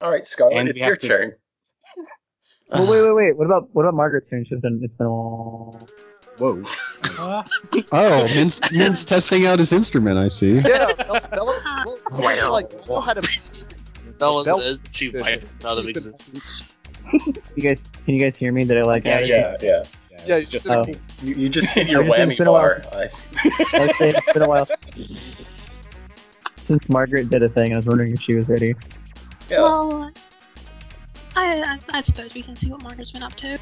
All right, Scarlet, And it's your to- turn. Well, wait, wait, wait. What about what about Margaret's turn? She's been it's been a Whoa. Oh, Min's, Min's testing out his instrument. I see. Yeah, Bella, Bella, well, Well. like, you know how to. Bella Bel- says she vipers out of existence. You guys, can you guys hear me? Did I like? Yeah, add- yeah, yeah. Yeah, it's just just Oh. You, you just hit your I just think whammy it's while. bar. I- I was saying it's been a while since Margaret did a thing. I was wondering if she was ready. Yeah, Well, I, I I suppose we can see what Margaret's been up to.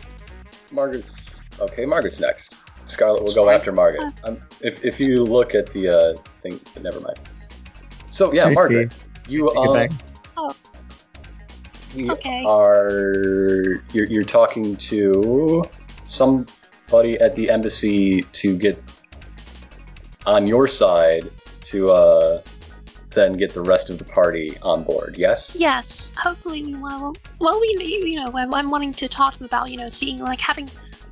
Margaret's okay. Margaret's next. Scarlet will go after Margaret. Um, if if you look at the uh, thing, never mind. So yeah, I Margaret, you um. Oh. we Okay. are you're, you're talking to somebody at the embassy to get on your side to uh then get the rest of the party on board. Yes. Yes, hopefully we. Well, we you know I'm, I'm wanting to talk to them about you know seeing like having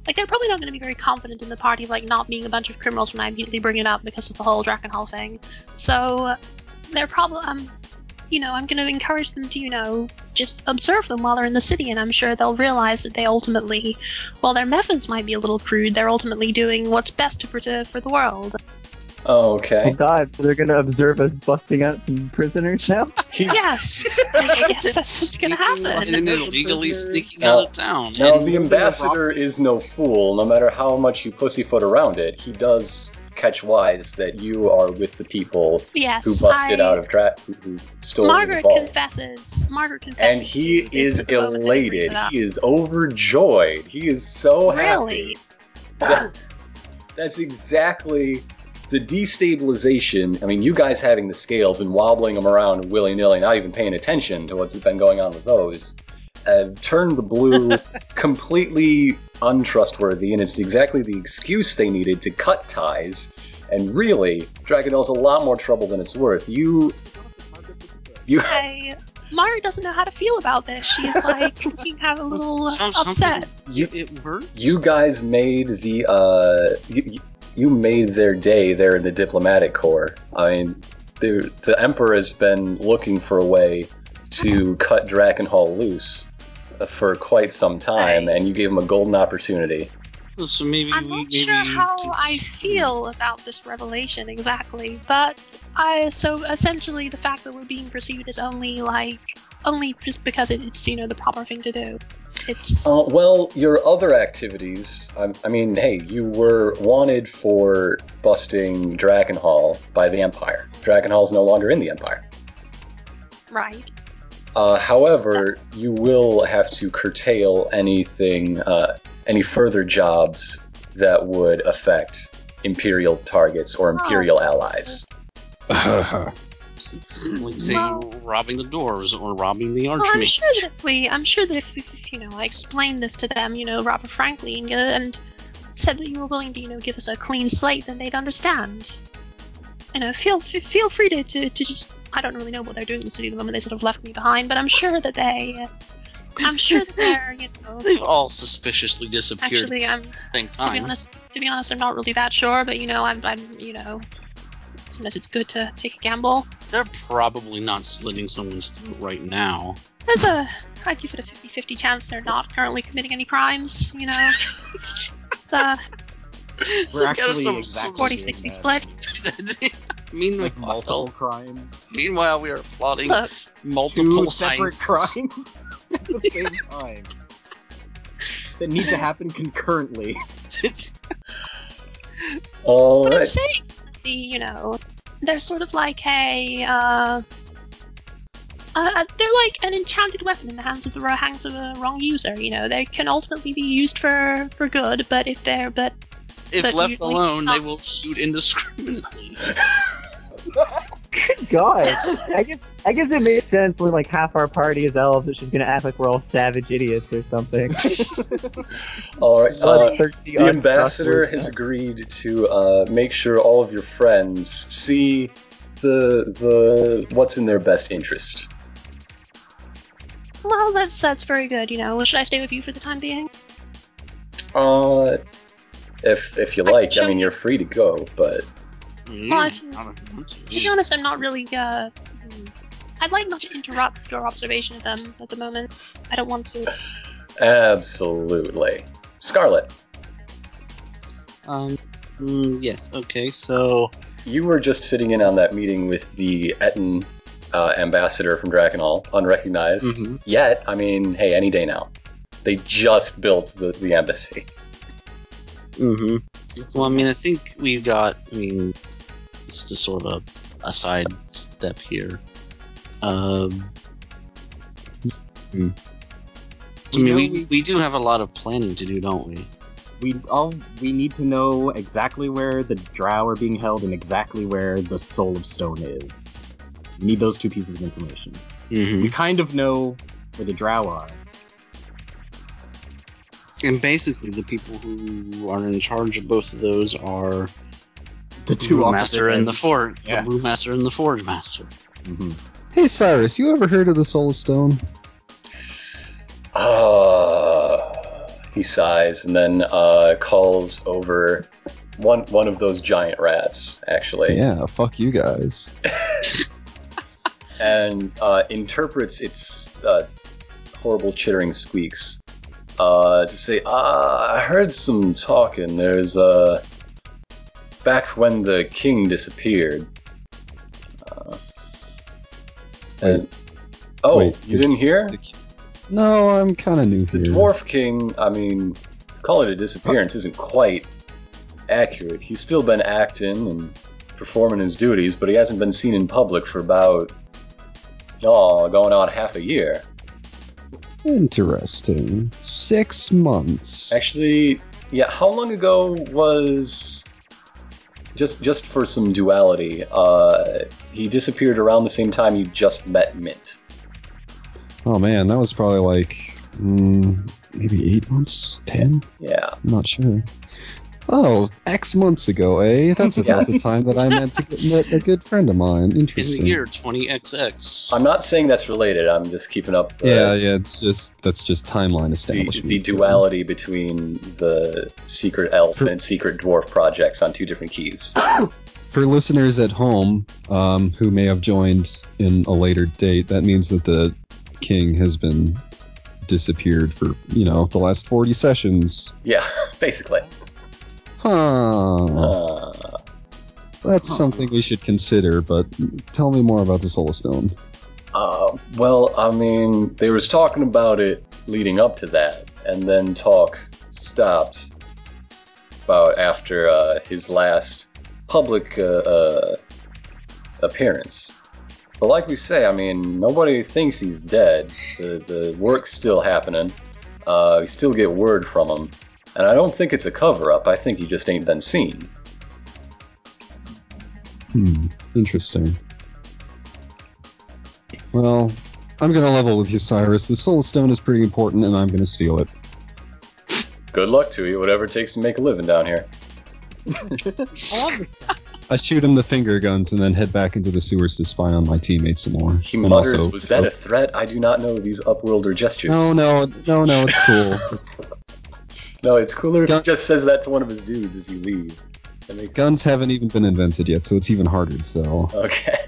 like they're probably not going to be very confident in the party of like not being a bunch of criminals when I immediately bring it up because of the whole Drakkenhall thing. So they're probably um you know I'm going to encourage them to you know just observe them while they're in the city, and I'm sure they'll realize that they ultimately, while their methods might be a little crude, they're ultimately doing what's best for for the world. Oh Okay. Oh, God! So they're gonna observe us busting out some prisoners now. He's, Yes, I guess that's what's going to happen. And illegally sneaking Now- uh, out of town. Now, And the ambassador is no fool. No matter how much you pussyfoot around it, he does catch wise that you are with the people Yes, who busted I, out of Dra- who, who stole Margaret the vault. confesses. Margaret confesses. And he is at the moment that he brings elated. He is overjoyed. He is so Really? happy. That- that's exactly the destabilization. I mean, you guys having the scales and wobbling them around willy nilly, not even paying attention to what's been going on with those, uh, turned the blue completely untrustworthy, and it's exactly the excuse they needed to cut ties. And really, Drakkenhall's a lot more trouble than it's worth. You, you, I, Margaret doesn't know how to feel about this. She's like looking kind of a little Some- upset. you, it works. you guys made the uh you, you made their day there in the diplomatic corps. I mean the, the emperor has been looking for a way to cut Drakkenhall loose uh, for quite some time and you gave him a golden opportunity. So maybe I'm not maybe sure how can- I feel about this revelation exactly, but I so essentially the fact that we're being pursued is only like only just because it's you know the proper thing to do. It's uh, well your other activities I, I mean hey you were wanted for busting Drakkenhall by the empire Drakkenhall is no longer in the empire right. Uh, however, you will have to curtail anything, uh, any further jobs that would affect Imperial targets or Imperial Oh, allies. like say Well- robbing the doors or robbing the Well, I'm sure that if we, I'm sure that if, if you know, I explained this to them, you know, rather frankly, and, uh, and said that you were willing to, you know, give us a clean slate, then they'd understand. You know, feel feel free to, to, to just. I don't really know what they're doing in the city at the moment. They sort of left me behind, but I'm sure that they. I'm sure that they're, you know. They've all suspiciously disappeared Actually, at I'm the same to be honest. To be honest, I'm not really that sure, but you know, I'm, I'm, you know, sometimes it's good to take a gamble. They're probably not slitting someone's throat right now. There's a, I'd give it a 50-50 chance they're not currently committing any crimes. You know, it's uh, So We're get actually some- exactly 40-60 split. that. meanwhile, Like multiple crimes, meanwhile, we are plotting look, multiple two separate heists. crimes at the same time that need to happen concurrently. All what I'm right. Saying is that the, you know, they're sort of like a, uh, uh, they're like an enchanted weapon in the hands of the hands of a wrong user. You know, they can ultimately be used for for good, but if they're but if But left alone, they will shoot indiscriminately. Good God! I guess I guess it makes sense when like half our party is elves, that she's gonna act like we're all savage idiots or something. All right. Uh, the ambassador untrustworthy. has agreed to uh, make sure all of your friends see the the what's in their best interest. well, that's that's very good. You know, should I stay with you for the time being? Uh, if if you I like, can I show mean, you- you're free to go, but Well, I- I don't want To be honest, I'm not really uh, mm, I'd like not to interrupt your observation of them at the moment. I don't want to. Absolutely. Scarlet, Um, mm, yes. Okay. So you were just sitting in on that meeting with the Etten uh, ambassador from Drakkenhall, unrecognized. Mhm. Yet, I mean, hey, any day now. They just built the, the embassy. Mm-hmm. Well, I mean, I think we've got. I mean, it's just sort of a side step here. Um, hmm. I We mean, we, we- we do have a lot of planning to do, don't we? We all we need to know exactly where the Drow are being held and exactly where the Soul of Stone is. We need those two pieces of information. Mm-hmm. We kind of know where the Drow are. And basically, the people who are in charge of both of those are The the two master and the Forge. forge, Yeah. the brewmaster and the forge master. hmm Hey Cyrus, you ever heard of the Soul of Stone? Uh, he sighs and then uh, calls over one one of those giant rats, actually, Yeah, fuck you guys. and uh, interprets its uh, horrible chittering squeaks uh, to say, uh, "I heard some talking. There's uh, back when the king disappeared." Uh, and oh, Wait, you the- didn't hear? No, I'm kind of new The here. Dwarf King, I mean, to call it a disappearance isn't quite accurate. He's still been acting and performing his duties, but he hasn't been seen in public for about, oh, going on half a year. Interesting. Six months. Actually, yeah, how long ago was. Just, just for some duality, uh, he disappeared around the same time you just met Mint. Oh man, that was probably like mm, maybe eight months, ten. Yeah. I'm not sure. Oh, X months ago, eh? That's about the time that I met, to get, a good friend of mine. Interesting. In the year 20XX. I'm not saying that's related, I'm just keeping up the, yeah, yeah. It's just that's just timeline the, establishment. the duality between the secret elf and secret dwarf projects on two different keys. For listeners at home um, who may have joined in a later date, that means that the king has been disappeared for you know the last forty sessions. Yeah, basically. Huh. Uh, That's something we should consider. But tell me more about the Soul Stone. uh, well, I mean, they was talking about it leading up to that, and then talk stopped about after uh, his last public uh, uh, appearance. But like we say, I mean, nobody thinks he's dead. The the work's still happening. Uh, we still get word from him, and I don't think it's a cover up. I think he just ain't been seen. Hmm. Interesting. Well, I'm gonna level with you, Cyrus. The Soul Stone is pretty important, and I'm gonna steal it. Good luck to you, whatever it takes to make a living down here. I love this guy. I shoot him the finger guns and then head back into the sewers to spy on my teammates some more. He And mutters, also- "Was that a threat? I do not know these upworlder gestures." No, no, no, no. It's cool. It's- no. It's cooler if he just says that to one of his dudes as you leave. That makes guns haven't even been invented yet, so it's even harder So. Okay.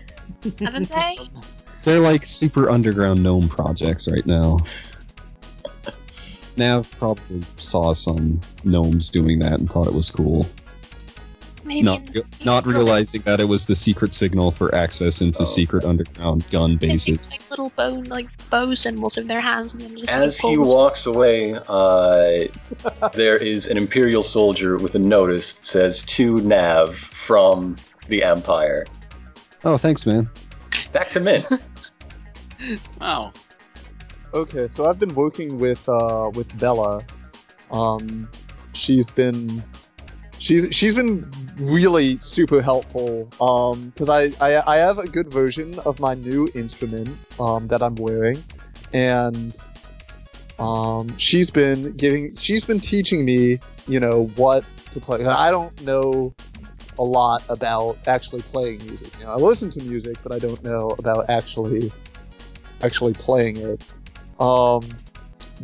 Haven't they? They're like super underground gnome projects right now. Nav probably saw some gnomes doing that and thought it was cool. Maybe. Not, re- not realizing that it was the secret signal for access into Oh. secret underground gun They bases. like little bow, like bow symbols in their hands, and then just As he the- walks away, uh, there is an Imperial soldier with a notice that says "To Nav from the Empire." Oh, thanks, man. Back to Min. Wow. Okay, so I've been working with uh with Bella. Um she's been she's she's been really super helpful um cuz I, I I have a good version of my new instrument um that I'm wearing and um she's been giving she's been teaching me, you know, what to play. I don't know a lot about actually playing music. You know, I listen to music, but I don't know about actually actually playing it. Um,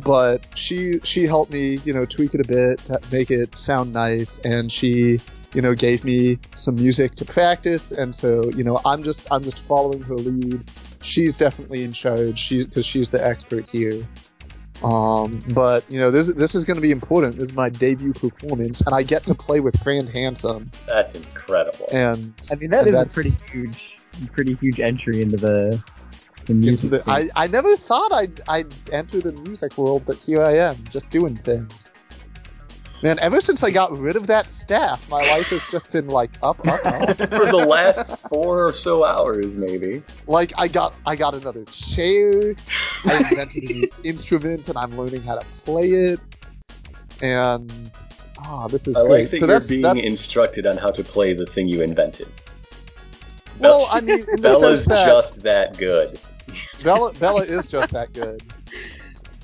but she she helped me, you know, tweak it a bit to make it sound nice, and she, you know, gave me some music to practice, and so you know, I'm just I'm just following her lead, she's definitely in charge. She because she's the expert here. Um, but you know this this is going to be important. This is my debut performance, and I get to play with Grand Handsome. That's incredible. And I mean, that is a pretty huge, pretty huge entry into the the music. Into the. I, I never thought I'd I'd enter the music world, but here I am, just doing things. Man, ever since I got rid of that staff, my life has just been like up, up, up. For the last four or so hours, maybe. like I got I got another chair. I invented a new instrument, and I'm learning how to play it. And ah, this is I great. like that so you're that's being that's instructed on how to play the thing you invented. well, I mean, in the Bella's sense that just that good. Bella Bella is just that good.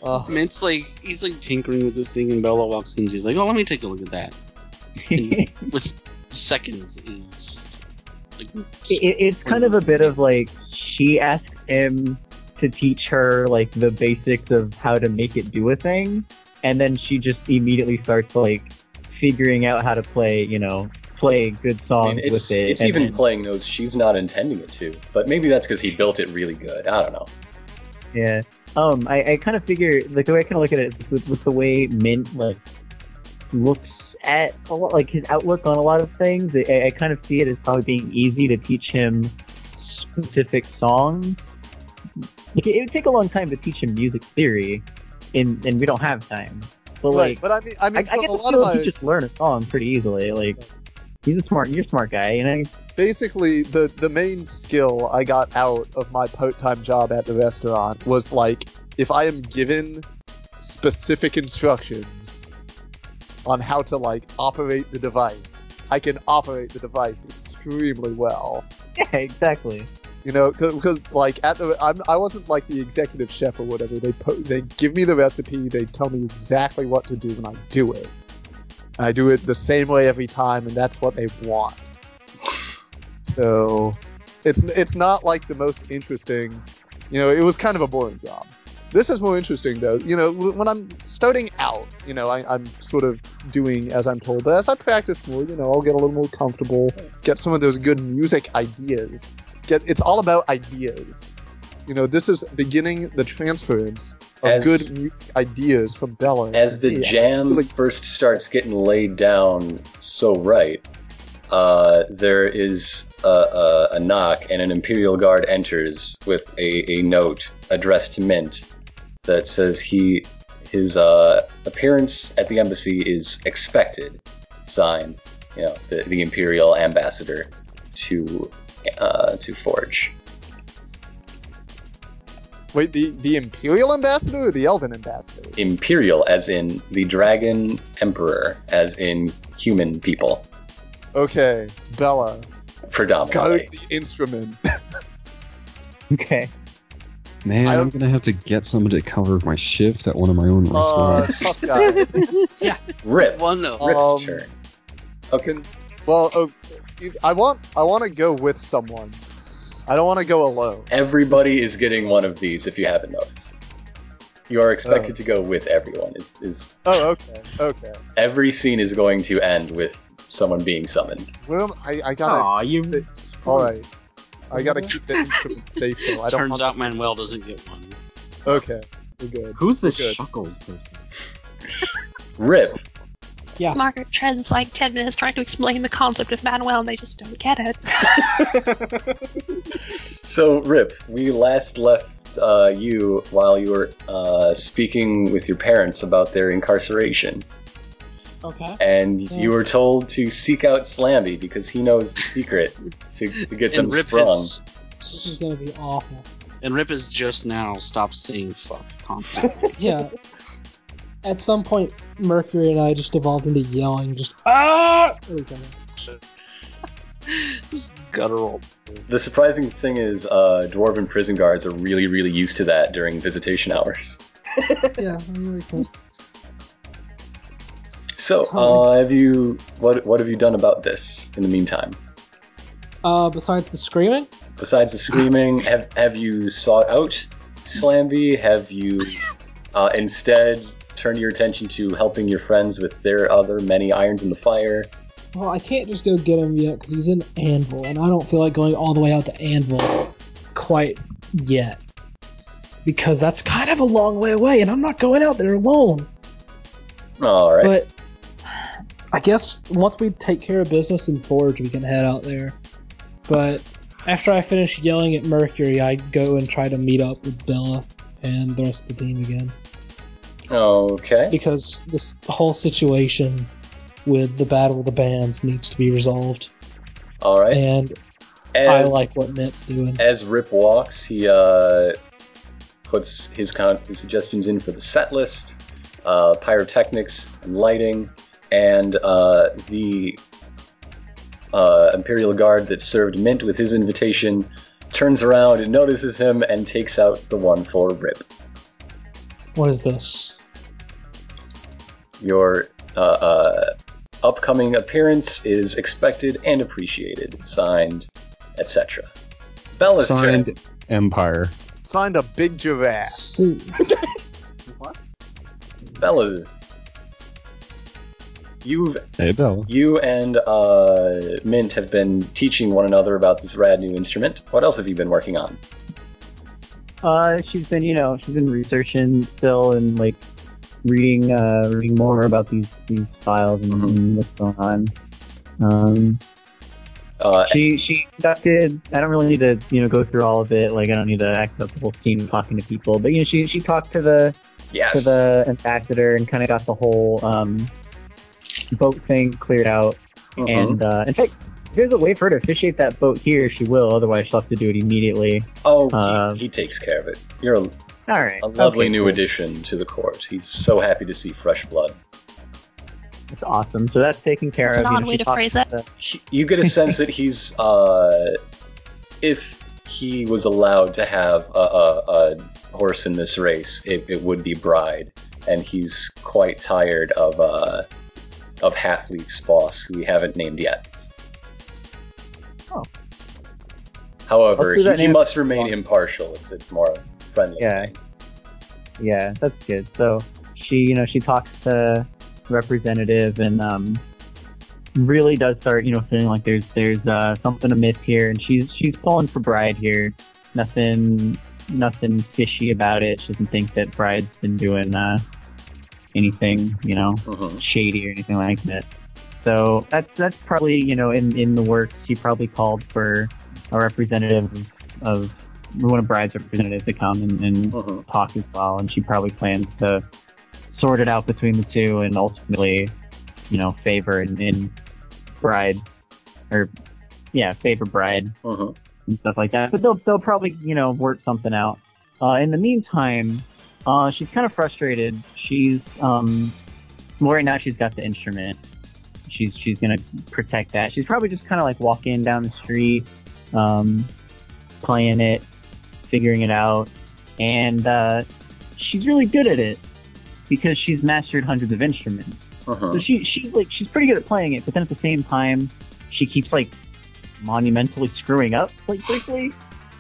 Uh, I mean, it's like he's like tinkering with this thing, and Bella walks in. She's like, "Oh, let me take a look at that." With seconds is like it, it- it's kind of a bit of like she asks him to teach her like the basics of how to make it do a thing, and then she just immediately starts like figuring out how to play, you know, play good I songs mean, it's with it. it's and even then- playing those she's not intending it to, but maybe that's because he built it really good. I don't know. Yeah. Um, I, I kind of figure like the way I kind of look at it is with, with the way Mint like looks at a lot, like his outlook on a lot of things. I, I kind of see it as probably being easy to teach him specific songs. Like, it would take a long time to teach him music theory, and and we don't have time. But right, like, but I mean, I I, mean, I from get a the lot feel of he my could just learn a song pretty easily. Like, he's a smart, you're a smart guy, you know. basically the the main skill I got out of my part-time job at the restaurant was like if I am given specific instructions on how to like operate the device, I can operate the device extremely well. Yeah, exactly. You know, because like at the I'm, I wasn't like the executive chef or whatever. They po- they give me the recipe, they tell me exactly what to do, and I do it. I do it the same way every time, and that's what they want. So, it's it's not like the most interesting. You know, it was kind of a boring job. This is more interesting though. You know, when I'm starting out, you know, I, I'm sort of doing as I'm told. But as I practice more, you know, I'll get a little more comfortable, get some of those good music ideas. Get it's all about ideas. You know, this is beginning the transference of As- good music ideas from Bella. As the me. jam Like- first starts getting laid down so right, uh, there is a, a, a knock, and an Imperial Guard enters with a, a note addressed to Mint that says he his uh, appearance at the embassy is expected. Signed, you know, the, the Imperial Ambassador to uh, to Forge. Wait, the the Imperial ambassador or the Elven ambassador? Imperial, as in the Dragon Emperor, as in human people, Okay, Bella, predominantly. guard the instrument. Okay. Man, I I'm gonna have to get someone to cover my shift at one of my own Uh, restaurants. tough guy. Rip. one no. Rip's Um, turn. Okay. Well, oh, I want I want to go with someone. I don't want to go alone. Everybody is getting one of these if you haven't noticed. You are expected Oh. to go with everyone. Is is Oh, okay, okay. every scene is going to end with someone being summoned. Well, I, I gotta. Aw, you. Th- all right, I gotta keep the instrument safe. So I don't. Turns out Manuel doesn't get one. Okay, we're good. Who's the We're good. Shuckles person? Rip. Yeah. Margaret spends like 10 minutes trying to explain the concept of Manuel and they just don't get it. So Rip, we last left uh, you while you were uh, speaking with your parents about their incarceration, Okay. and Yeah. you were told to seek out Slamby because he knows the secret to, to get them Rip sprung. has This is gonna be awful. and Rip has just now stopped saying fuck constantly. Yeah. At some point, Mercury and I just evolved into yelling, just ah. There. Just guttural. The surprising thing is, uh, dwarven prison guards are really, really used to that during visitation hours. Yeah, that makes sense. So, uh, have you what what have you done about this in the meantime? Uh, besides the screaming, Besides the screaming, have have you sought out Slamby? Have you uh, instead turned your attention to helping your friends with their other many irons in the fire? well, I can't just go get him yet because he's in Anvil, and I don't feel like going all the way out to Anvil quite yet. Because that's kind of a long way away, and I'm not going out there alone. All right. But I guess once we take care of business in Forge, we can head out there. But after I finish yelling at Mercury, I go and try to meet up with Bella and the rest of the team again. Okay. Because this whole situation with the Battle of the Bands needs to be resolved. All right. And As, I like what Mitt's doing. as Rip walks, he uh, puts his con- his suggestions in for the set list, uh, pyrotechnics and lighting, and uh, the uh, Imperial Guard that served Mint with his invitation turns around and notices him and takes out the one for Rip. What is this? Your uh, uh, upcoming appearance is expected and appreciated. Signed, etc. Bella's turn. Signed Empire. Signed a big giraffe. what? Bella, you've Hey, Bella. you and uh, Mint have been teaching one another about this rad new instrument. What else have you been working on? Uh, she's been, you know, she's been researching still and like reading, uh, reading more about these these files and, Mhm. and what's going on. Um, Uh, she she conducted. I don't really need to, you know, go through all of it. Like, I don't need to act up the whole scene talking to people. But you know, she she talked to the to the ambassador and kind of got the whole um boat thing cleared out. Mhm. And uh, in fact, if there's a way for her to officiate that boat here, she will. Otherwise, she'll have to do it immediately. oh, he- uh, he, takes care of it. You're a, All right. a lovely Okay, new cool. addition to the court. He's so happy to see fresh blood. That's awesome. So that's taken care That's of. an You odd know, way to phrase it. to- you get a sense that he's, uh, if he was allowed to have a, a, a horse in this race, it, it would be Bride, and he's quite tired of uh, of Halfleaf's boss, who we haven't named yet. Oh. However, he, he must remain impartial. It's it's more friendly. Yeah. Yeah, that's good. So she, you know, she talks to representative and um, really does start, you know, feeling like there's there's uh, something amiss here, and she's she's pulling for Bride here. Nothing, nothing fishy about it. She doesn't think that Bride's been doing uh, anything, you know, Mhm. shady or anything like that. So that's that's probably you know in in the works. She probably called for a representative of, of one of Bride's representatives to come and, and Mhm. talk as well, and she probably plans to sort it out between the two and ultimately, you know, favor and, in Bride or yeah, favor Bride Mhm. and stuff like that. But they'll they'll probably you know work something out. Uh, in the meantime, uh, she's kind of frustrated. She's um, well, right now she's got the instrument. She's she's gonna protect that. She's probably just kind of like walking down the street, um, playing it, figuring it out, and uh, she's really good at it because she's mastered hundreds of instruments. So Mhm. she she's like she's pretty good at playing it, but then at the same time, she keeps like monumentally screwing up like quickly,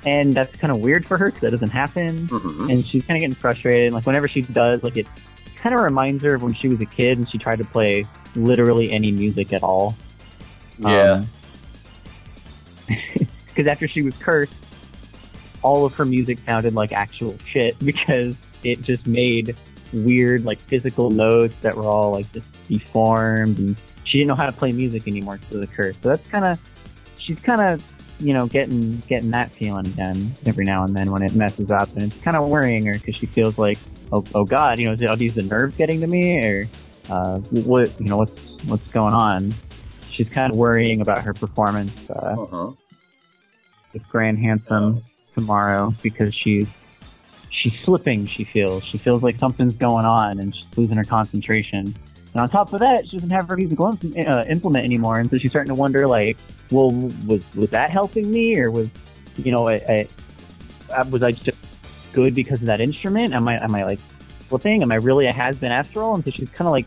and that's kind of weird for her because that doesn't happen. Mhm. And she's kind of getting frustrated. And, like whenever she does, like it kind of reminds her of when she was a kid and she tried to play literally any music at all. Yeah. Because after she was cursed, all of her music sounded like actual shit because it just made weird, like physical notes that were all like just deformed, and she didn't know how to play music anymore because of the curse. So that's kind of, she's kind of, you know, getting getting that feeling again every now and then when it messes up, and it's kind of worrying her because she feels like, oh, oh God, you know, is it, are these the nerves getting to me, or uh, what, you know, what's what's going on? She's kind of worrying about her performance. Uh, Mhm. with Grand Handsome tomorrow because she's she's slipping. She feels she feels like something's going on and she's losing her concentration. And on top of that, she doesn't have her musical uh, implement anymore, and so she's starting to wonder, like, well, was was that helping me, or was you know, I, I, was I just good because of that instrument? Am I am I like slipping? Am I really a has been after all? And so she's kind of like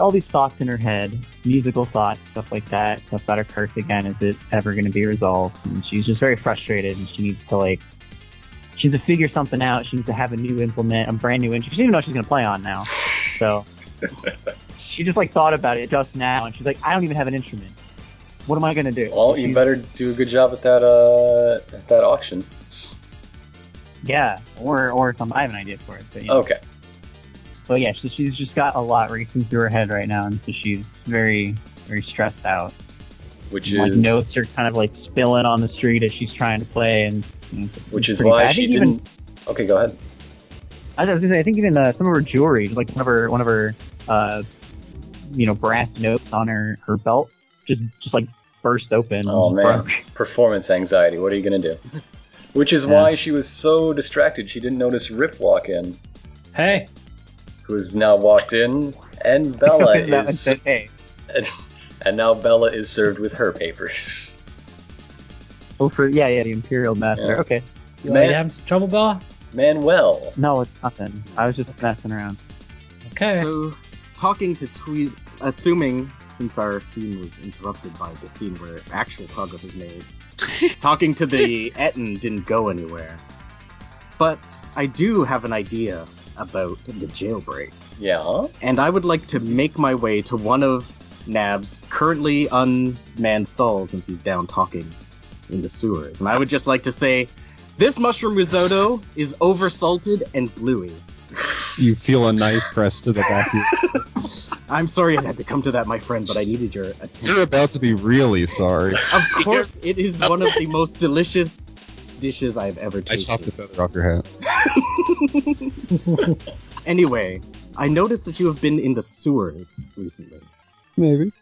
all these thoughts in her head, musical thoughts, stuff like that. Stuff about her curse again. Is it ever going to be resolved? And she's just very frustrated, and she needs to like, she needs to figure something out. She needs to have a new implement, a brand new instrument. She doesn't even know she's going to play on now. So she just like thought about it just now, and she's like, I don't even have an instrument. What am I going to do? Well, you She's- better do a good job at that uh, at that auction. Yeah, or or some. I have an idea for it. But, you know. Okay. But yeah, so she's just got a lot racing through her head right now, and so she's very very stressed out. Which like is notes are kind of like spilling on the street as she's trying to play, and you know, which is why bad. I she didn't. even Okay, go ahead. I was gonna say, I think even uh, some of her jewelry, like one of her one of her uh, you know brass notes on her her belt, just just like burst open. Oh and man, broke. performance anxiety. What are you gonna do? Which is Yeah. why she was so distracted she didn't notice Rip walk in, Hey, who has now walked in, and Bella That is, said, hey, and now Bella is served with her papers. oh for yeah yeah the Imperial Master. Yeah. Okay, you, Man- you having some trouble, Bella? Manuel. no, it's nothing. I was just messing around. Okay. So, talking to Tweet, assuming since our scene was interrupted by the scene where actual progress was made, talking to the Etten didn't go anywhere. But I do have an idea about the jailbreak, Yeah. and I would like to make my way to one of Nav's currently unmanned stalls since he's down talking in the sewers. And I would just like to say, this mushroom risotto is oversalted and bluey. You feel a knife pressed to the back of your I'm sorry it had to come to that, my friend, but I needed your attention. You're about to be really sorry. Of course, it is one of the most delicious dishes I've ever I chopped the tasted. feather off your hat. anyway, I noticed that you have been in the sewers recently. Maybe.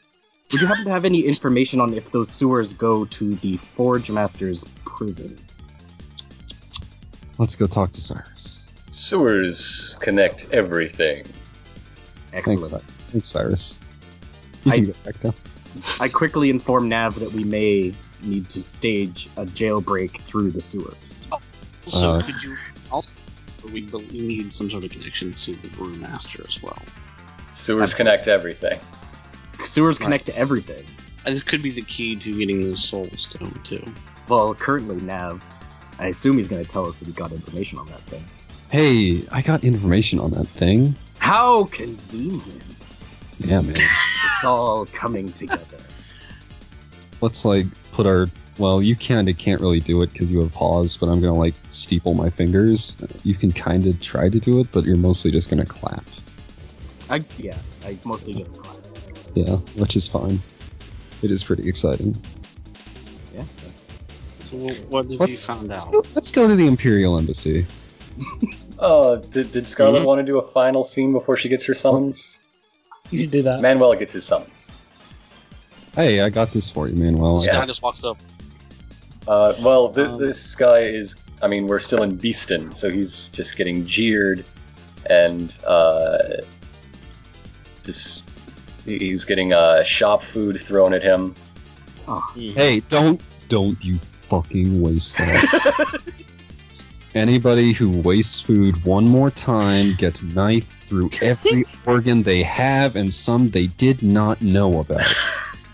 Would you happen to have any information on if those sewers go to the Forge Master's prison? Let's go talk to Cyrus. Sewers connect everything. Excellent. Thanks, Cy- Thanks Cyrus. You I- can get back down. I quickly inform Nav that we may need to stage a jailbreak through the sewers. Also, Uh, could you also we, we need some sort of connection to the brewmaster as well. Sewers Absolutely. connect everything. Sewers Right. connect to everything. And this could be the key to getting the soul stone too. Well, currently Nav, I assume he's going to tell us that he got information on that thing. Hey, I got information on that thing. How convenient! Yeah, man. It's all coming together. Let's like put our. Well, you kind of can't really do it because you have paws, but I'm gonna like steeple my fingers. You can kind of try to do it, but you're mostly just gonna clap. I yeah, I mostly just clap. Yeah, which is fine. It is pretty exciting. Yeah, that's So what have Let's- you found Let's out? go, let's go to the Imperial Embassy. Oh, did, did Scarlet Mhm. want to do a final scene before she gets her summons? You should do that. Manuel gets his summons. Hey, I got this for you, Manuel. This Yeah. guy just walks up. Uh, well, th- Um, this guy is. I mean, we're still in Beeston, so he's just getting jeered, and uh, this he's getting uh, shop food thrown at him. Hey, don't don't you fucking waste that. Anybody who wastes food one more time gets knifed through every organ they have and some they did not know about.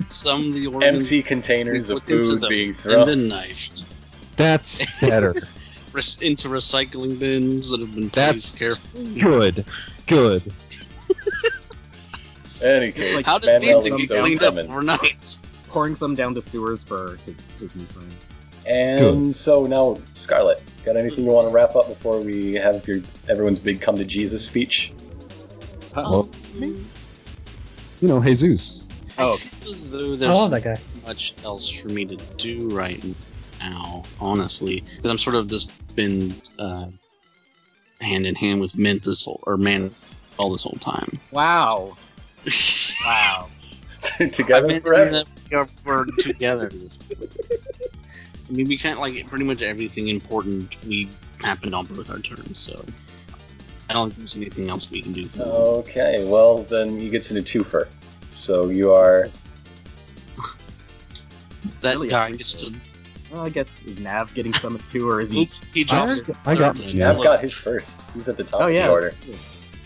Some of the organs Empty containers of food them being and thrown. then knifed That's better. Res- into recycling bins that have been That's placed carefully. Good. Good. Any case, like- How did Manuel these Beastie is get cleaned up summoned. overnight? pouring some down the sewers for his, his new friends. And so now, Scarlet, got anything you want to wrap up before we have your everyone's big come to Jesus speech? Well, Um, you know, Jesus. I Oh. feel as though I there's love that guy. much else for me to do right now, honestly, because I'm sort of just been uh, hand in hand with Mint this whole or Man all this whole time. Wow. Wow. Together I forever. we are- together. I mean, we kind of like pretty much everything important we happened on both our turns, so I don't think there's anything else we can do. For them. Okay, well then he gets into twofer. So you are that really guy just it. Well, I guess is Nav getting summoned too, or is he? he I just got- I got- yeah, I've got his first. He's at the top Oh of the order. true.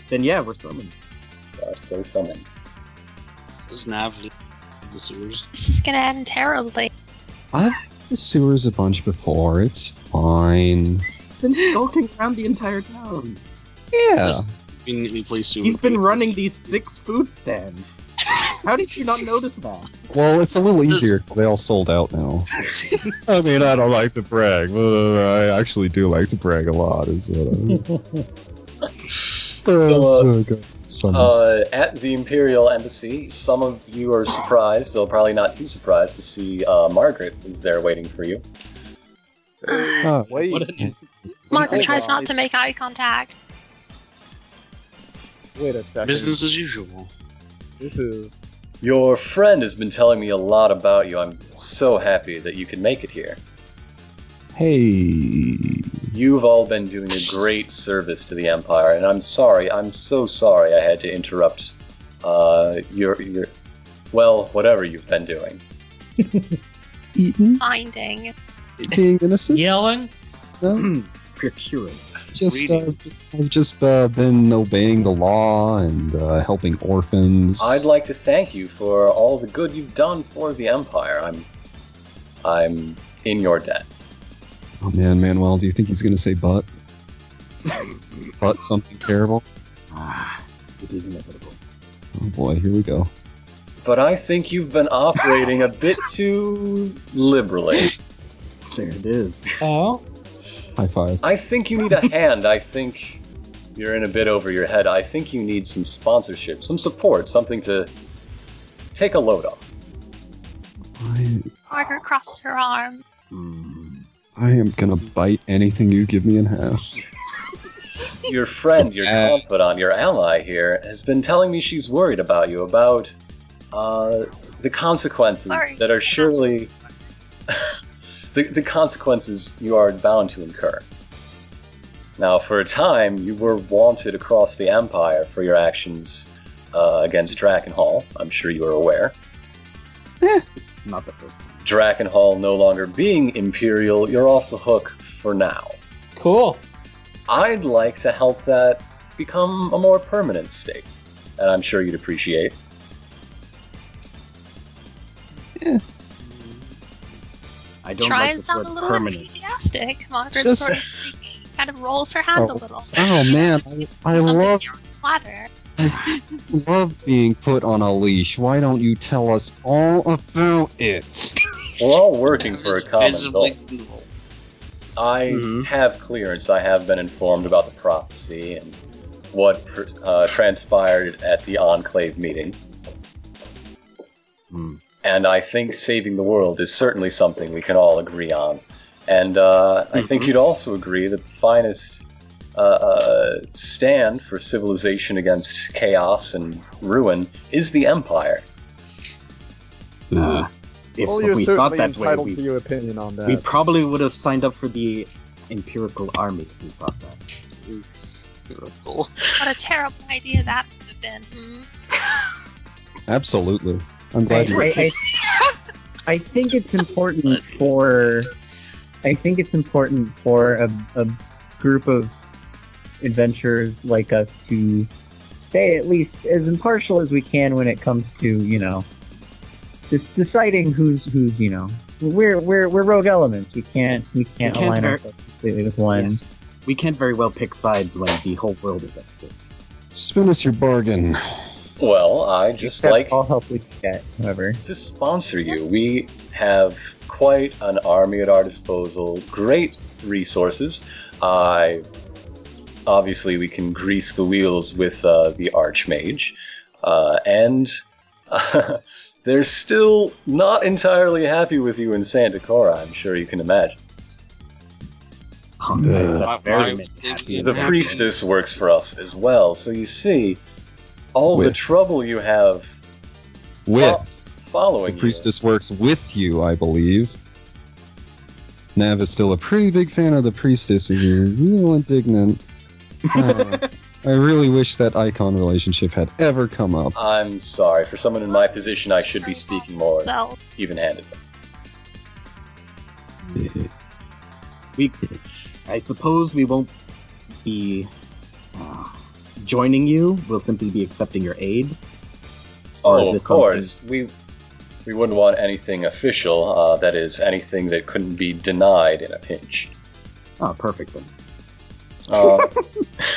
Then yeah, we're summoned. You are so summoned. Does Nav leave the sewers? This is gonna end terribly. I've been the sewers a bunch before. It's fine. He's been skulking around the entire town. Yeah. Just conveniently placed. He's been running these six food stands. How did you not notice that? Well, it's a little easier. They all sold out now. I mean, I don't like to brag, but uh, I actually do like to brag a lot. Is what I. So, uh, so good. Uh, at the Imperial Embassy, some of you are surprised, though probably not too surprised, to see uh, Margaret is there waiting for you. Ah, Wait, Margaret tries not to make eye contact. Wait a second. Business as usual. This is. Your friend has been telling me a lot about you. I'm so happy that you can make it here. hey. You've all been doing a great service to the Empire, and I'm sorry, I'm so sorry I had to interrupt uh, your, your, well, whatever you've been doing. Eating? Finding. Being innocent? Yelling? No? Procuring. Just, uh, I've just uh, been obeying the law and uh, helping orphans. I'd like to thank you for all the good you've done for the Empire. I'm, I'm in your debt. Oh man, Manuel, do you think he's gonna say but? but something terrible? Ah, it is inevitable. Oh boy, here we go. But I think you've been operating a bit too liberally. There it is. Oh? High five. I think you need a hand. I think you're in a bit over your head. I think you need some sponsorship, some support, something to take a load off. I, Margaret crosses her arms. Hmm. I am gonna bite anything you give me in half. Your friend, your Uh, confidant, your ally here has been telling me she's worried about you, about uh, the consequences Sorry. that are surely the, the consequences you are bound to incur. Now, for a time, you were wanted across the Empire for your actions uh, against Drakkenhall. I'm sure you are aware. It's not the first time. Drakkenhall no longer being Imperial, you're off the hook for now. Cool. I'd like to help that become a more permanent state, and I'm sure you'd appreciate. I don't Try like and this sound word a little permanent. enthusiastic. Margaret Just- sort of kind of rolls her hand Oh. a little. Oh man, I, I Something love you flatter. love being put on a leash. Why don't you tell us all about it? We're all working for a Vis- common goal. convulsed. I Mhm. have clearance. I have been informed about the prophecy and what uh, transpired at the Enclave meeting. Hmm. And I think saving the world is certainly something we can all agree on. And uh, I think Mhm. you'd also agree that the finest uh, uh, stand for civilization against chaos and ruin is the Empire. If well, you're we thought certainly that way, entitled we, to your opinion on that. we probably would have signed up for the Empirical Army if we thought that. What a terrible idea that would have been. Hmm? Absolutely. I'm glad you. I, I, I think it's important for I think it's important for a, a group of adventurers like us to stay at least as impartial as we can when it comes to you know just deciding who's who's you know we're we're we're rogue elements we can't we can't, can't align ver- ourselves completely with one Yes, we can't very well pick sides when the whole world is at stake. Spin us your bargain. Well, I just Except like all help we can get however to sponsor you. We have quite an army at our disposal, great resources. I obviously we can grease the wheels with uh, the Archmage, uh, and they're still not entirely happy with you in Santa Cora. I'm sure you can imagine. Oh, Uh, that's Why- very why many would happy they and The priestess works for us as well, so you see all the trouble you have With fo- following the you. priestess works with you, I believe. Nav is still a pretty big fan of the priestess, and he is a little indignant. Uh, I really wish that icon relationship had ever come up. I'm sorry. For someone in my position, I should be speaking more So, even-handedly. we, I suppose we won't be uh, joining you. We'll simply be accepting your aid. Or is Oh, of course. We we wouldn't want anything official. Uh, that is, anything that couldn't be denied in a pinch. Oh, perfect then. Uh,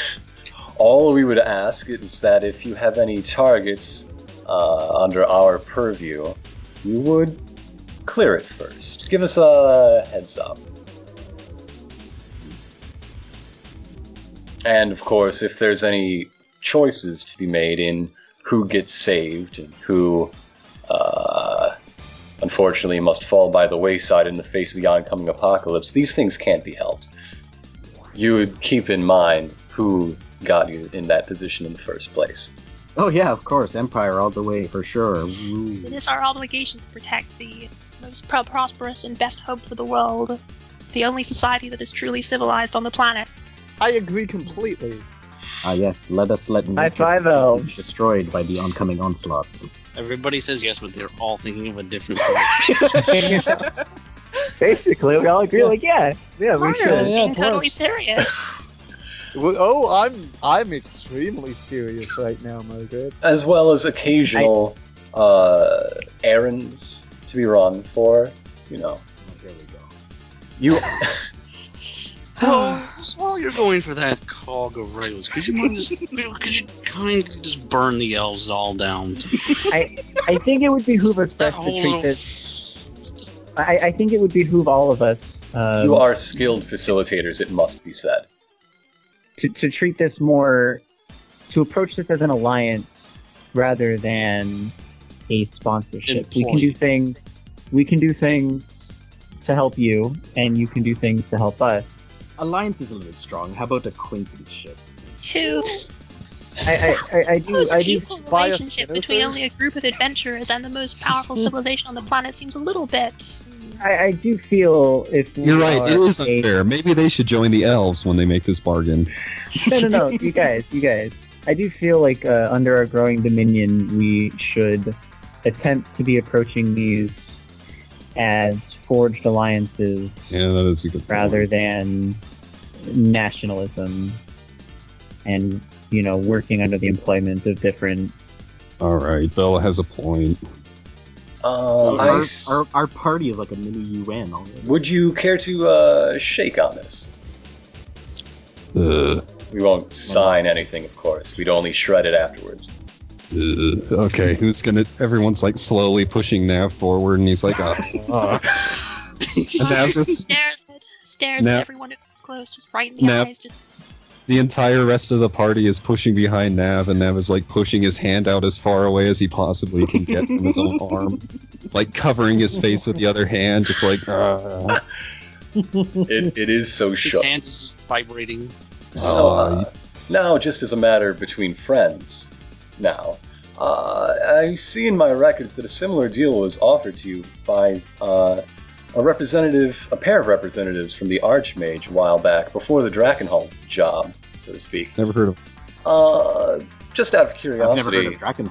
all we would ask is that if you have any targets uh, under our purview, you would clear it first. Give us a heads up. And of course, if there's any choices to be made in who gets saved and who, uh, unfortunately, must fall by the wayside in the face of the oncoming apocalypse, these things can't be helped. You would keep in mind who got you in that position in the first place. Oh yeah, of course, Empire all the way for sure. Woo. It is our obligation to protect the most prosperous and best hope for the world. The only society that is truly civilized on the planet. I agree completely. Ah yes, let us let High Naked five, be destroyed by the oncoming onslaught. Everybody says yes, but they're all thinking of a different solution. Basically, we all agree, like, yeah, yeah, we should. Yeah, being of totally course. serious. Well, Oh, I'm I'm extremely serious right now, Margaret. as well as occasional uh, errands to be run for, you know. Oh, here we go. You Oh, so while you're going for that cog of rails, could you mind just could you kindly just burn the elves all down? I I think it would behoove us best to treat little this. I, I think it would behoove all of us um, you are skilled facilitators, it must be said. to, to treat this more, to approach this as an alliance rather than a sponsorship. We can do things. We can do things to help you, and you can do things to help us. Alliance is a little strong. How about acquaintanceship? Two. I, I, I, I do. I do. equal relationship between only a group of adventurers and the most powerful civilization on the planet seems a little bit. I, I do feel if we You're right. It is a- unfair. Maybe they should join the elves when they make this bargain. no, no, no. You guys, you guys. I do feel like uh, under our growing dominion, we should attempt to be approaching these as forged alliances Yeah, that is a good. point. rather than nationalism and you know working under the employment of different All right, Bella has a point. Uh, our, s- our, our party is like a mini UN already. would you care to uh, shake on this? Uh, We won't sign anything, of course. We'd only shred it afterwards. Uh, okay, who's gonna? Everyone's like slowly pushing Nav forward, and he's like, uh, uh. and Nav just stares stares Now- at everyone who comes close, just right in the Now- eyes, just the entire rest of the party is pushing behind Nav, and Nav is like pushing his hand out as far away as he possibly can get from his own arm, like covering his face with the other hand, just like. Uh. It, it is so His shook. hand is vibrating. So, Aw, uh, now, just as a matter between friends, now, uh, I see in my records that a similar deal was offered to you by uh, a representative, a pair of representatives from the Archmage a while back, before the Drakkenhall job, so to speak. Never heard of. Uh, just out of I've never heard curiosity, of Dragon.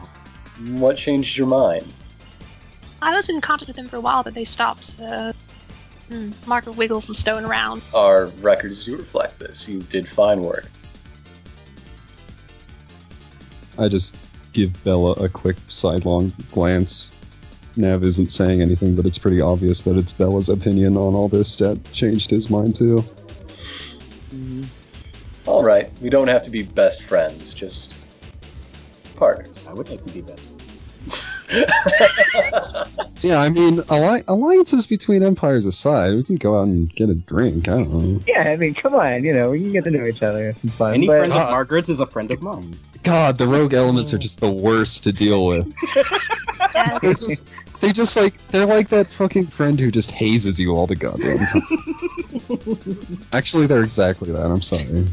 what changed your mind? I was in contact with them for a while, but they stopped. Uh, mm, Marker wiggles and stone around. Our records do reflect this. You did fine work. I just give Bella a quick sidelong glance. Nav isn't saying anything, but it's pretty obvious that it's Bella's opinion on all this that changed his mind too. Mm-hmm. All right, we don't have to be best friends, just partners. I would like to be best. Yeah, I mean, alli- alliances between empires aside, we can go out and get a drink. I don't know. yeah i mean come on you know we can get to know each other have some fun Any but friend of Ah. Margaret's is a friend of mine. God, the rogue elements are just the worst to deal with. They're just, they just like they're like that fucking friend who just hazes you all the goddamn time. Actually, they're exactly that. I'm sorry.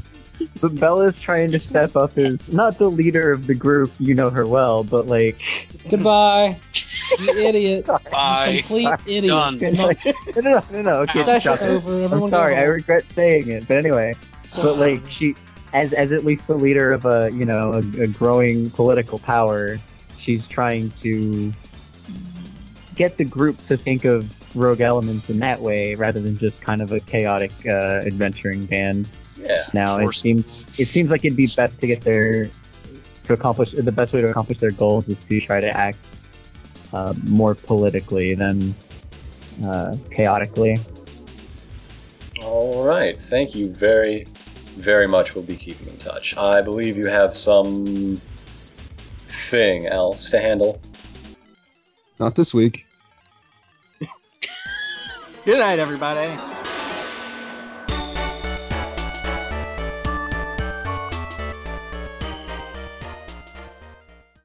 But bella's trying to step up as not the leader of the group you know her well but like Goodbye, you idiot. Bye. Complete idiot. Done. no, no, no, no, no. Okay, Session's over. Everyone I'm go sorry, I regret saying it, but anyway. So- But like she, as as at least the leader of a you know a, a growing political power, she's trying to get the group to think of rogue elements in that way rather than just kind of a chaotic uh, adventuring band. Yeah. Now it seems it seems like it'd be best to get their to accomplish the best way to accomplish their goals is to try to act uh, more politically than uh, chaotically. All right. Thank you very, very much. We'll be keeping in touch. I believe you have some thing else to handle? Not this week. Good night, everybody.